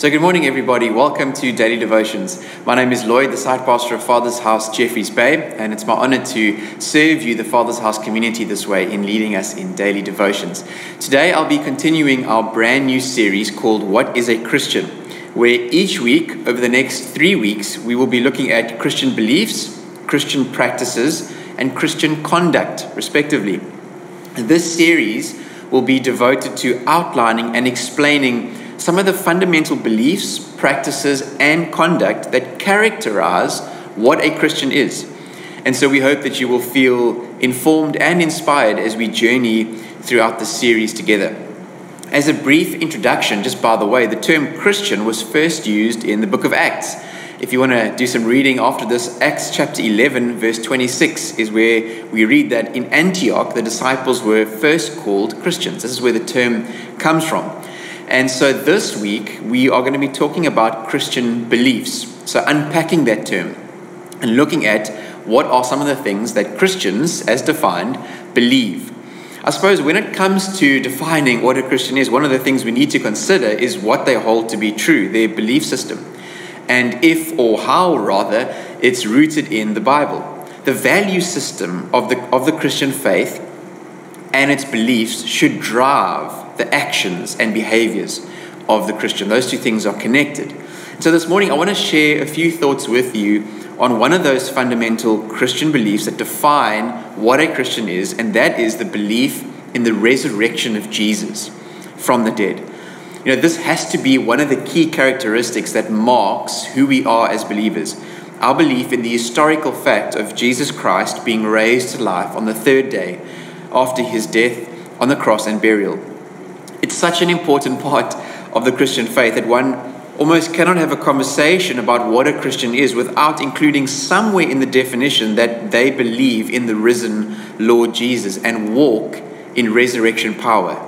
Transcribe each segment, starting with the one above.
So, good morning, everybody. Welcome to Daily Devotions. My name is Lloyd, the site pastor of Father's House, Jeffreys Bay, and it's my honor to serve you, the Father's House community, this way in leading us in daily devotions. Today, I'll be continuing our brand new series called What is a Christian? where each week, over the next three weeks, we will be looking at Christian beliefs, Christian practices, and Christian conduct, respectively. This series will be devoted to outlining and explaining some of the fundamental beliefs, practices, and conduct that characterize what a Christian is. And so we hope that you will feel informed and inspired as we journey throughout the series together. As a brief introduction, just by the way, the term Christian was first used in the book of Acts. If you want to do some reading after this, Acts chapter 11, verse 26 is where we read that in Antioch the disciples were first called Christians. This is where the term comes from. And so this week, we are going to be talking about Christian beliefs. So, unpacking that term and looking at what are some of the things that Christians, as defined, believe. I suppose when it comes to defining what a Christian is, one of the things we need to consider is what they hold to be true, their belief system, and if or how, rather, it's rooted in the Bible. The value system of the, of the Christian faith and its beliefs should drive the actions and behaviors of the Christian. Those two things are connected. So this morning, I want to share a few thoughts with you on one of those fundamental Christian beliefs that define what a Christian is, and that is the belief in the resurrection of Jesus from the dead. You know, this has to be one of the key characteristics that marks who we are as believers. Our belief in the historical fact of Jesus Christ being raised to life on the third day after his death on the cross and burial. It's such an important part of the Christian faith that one almost cannot have a conversation about what a Christian is without including somewhere in the definition that they believe in the risen Lord Jesus and walk in resurrection power.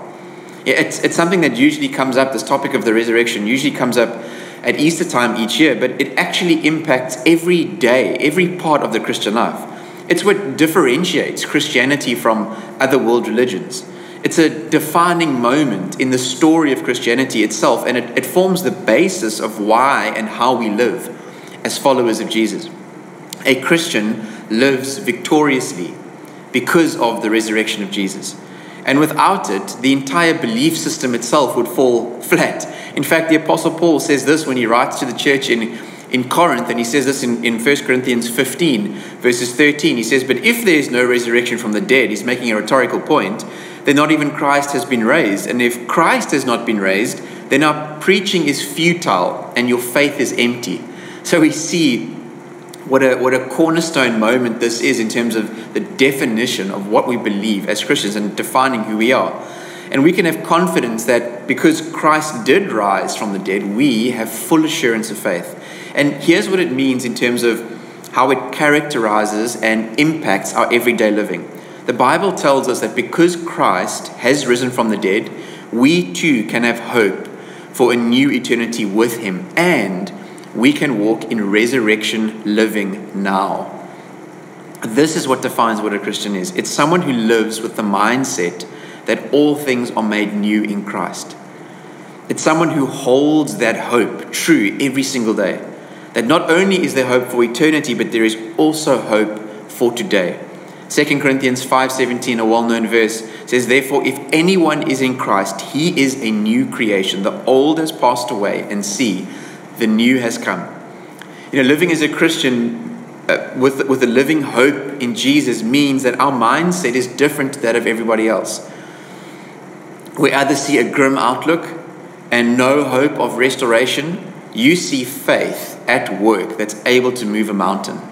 It's, it's something that usually comes up, this topic of the resurrection usually comes up at Easter time each year, but it actually impacts every day, every part of the Christian life. It's what differentiates Christianity from other world religions. It's a defining moment in the story of Christianity itself, and it, it forms the basis of why and how we live as followers of Jesus. A Christian lives victoriously because of the resurrection of Jesus. And without it, the entire belief system itself would fall flat. In fact, the Apostle Paul says this when he writes to the church in, in Corinth, and he says this in, in 1 Corinthians 15, verses 13. He says, But if there is no resurrection from the dead, he's making a rhetorical point, then not even Christ has been raised. And if Christ has not been raised, then our preaching is futile and your faith is empty. So we see what a, what a cornerstone moment this is in terms of the definition of what we believe as Christians and defining who we are. And we can have confidence that because Christ did rise from the dead, we have full assurance of faith. And here's what it means in terms of how it characterizes and impacts our everyday living. The Bible tells us that because Christ has risen from the dead, we too can have hope for a new eternity with Him, and we can walk in resurrection living now. This is what defines what a Christian is it's someone who lives with the mindset that all things are made new in Christ. It's someone who holds that hope true every single day. That not only is there hope for eternity, but there is also hope for today. 2 Corinthians 5:17, a well-known verse, says, "Therefore, if anyone is in Christ, he is a new creation. The old has passed away, and see, the new has come." You know, living as a Christian uh, with with a living hope in Jesus means that our mindset is different to that of everybody else. We either see a grim outlook and no hope of restoration, you see faith at work that's able to move a mountain.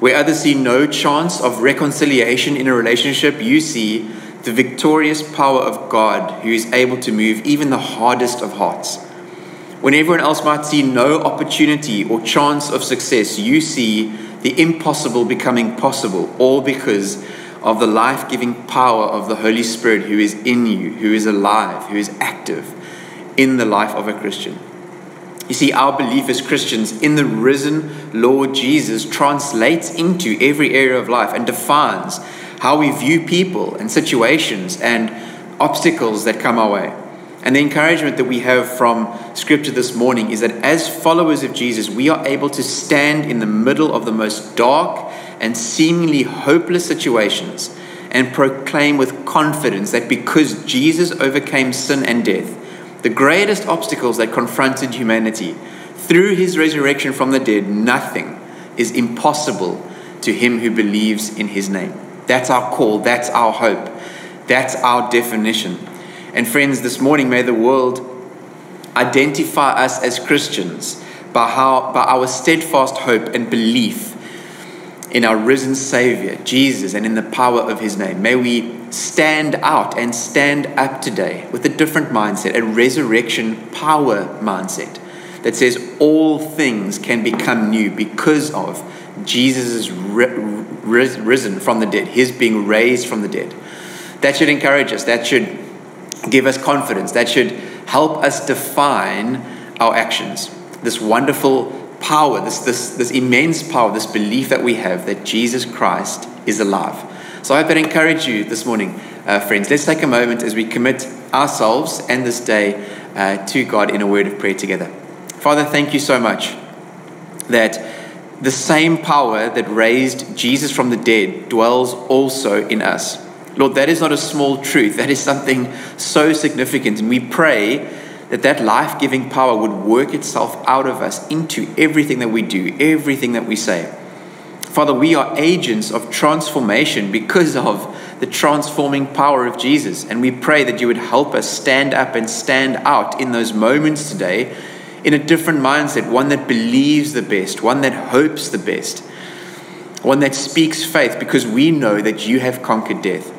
Where others see no chance of reconciliation in a relationship, you see the victorious power of God who is able to move even the hardest of hearts. When everyone else might see no opportunity or chance of success, you see the impossible becoming possible, all because of the life giving power of the Holy Spirit who is in you, who is alive, who is active in the life of a Christian. You see, our belief as Christians in the risen Lord Jesus translates into every area of life and defines how we view people and situations and obstacles that come our way. And the encouragement that we have from Scripture this morning is that as followers of Jesus, we are able to stand in the middle of the most dark and seemingly hopeless situations and proclaim with confidence that because Jesus overcame sin and death, the greatest obstacles that confronted humanity, through his resurrection from the dead, nothing is impossible to him who believes in his name. That's our call, that's our hope, that's our definition. And friends, this morning, may the world identify us as Christians by, how, by our steadfast hope and belief in our risen Savior, Jesus, and in the power of His name. May we stand out and stand up today with a different mindset, a resurrection power mindset that says all things can become new because of Jesus' risen from the dead, His being raised from the dead. That should encourage us. That should give us confidence. That should help us define our actions. This wonderful power, this, this, this immense power, this belief that we have that Jesus Christ is alive. So I hope that encourage you this morning, uh, friends. Let's take a moment as we commit ourselves and this day uh, to God in a word of prayer together. Father, thank you so much that the same power that raised Jesus from the dead dwells also in us. Lord, that is not a small truth. That is something so significant. And we pray that that life giving power would work itself out of us into everything that we do, everything that we say. Father, we are agents of transformation because of the transforming power of Jesus. And we pray that you would help us stand up and stand out in those moments today in a different mindset, one that believes the best, one that hopes the best, one that speaks faith because we know that you have conquered death.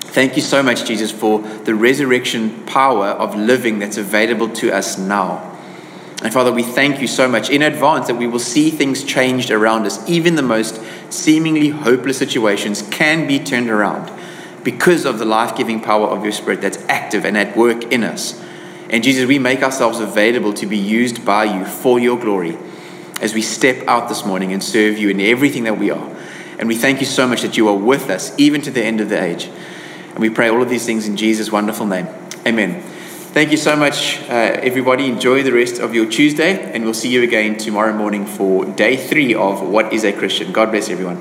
Thank you so much, Jesus, for the resurrection power of living that's available to us now. And Father, we thank you so much in advance that we will see things changed around us. Even the most seemingly hopeless situations can be turned around because of the life giving power of your Spirit that's active and at work in us. And Jesus, we make ourselves available to be used by you for your glory as we step out this morning and serve you in everything that we are. And we thank you so much that you are with us even to the end of the age. And we pray all of these things in Jesus' wonderful name. Amen. Thank you so much, uh, everybody. Enjoy the rest of your Tuesday, and we'll see you again tomorrow morning for day three of What is a Christian. God bless everyone.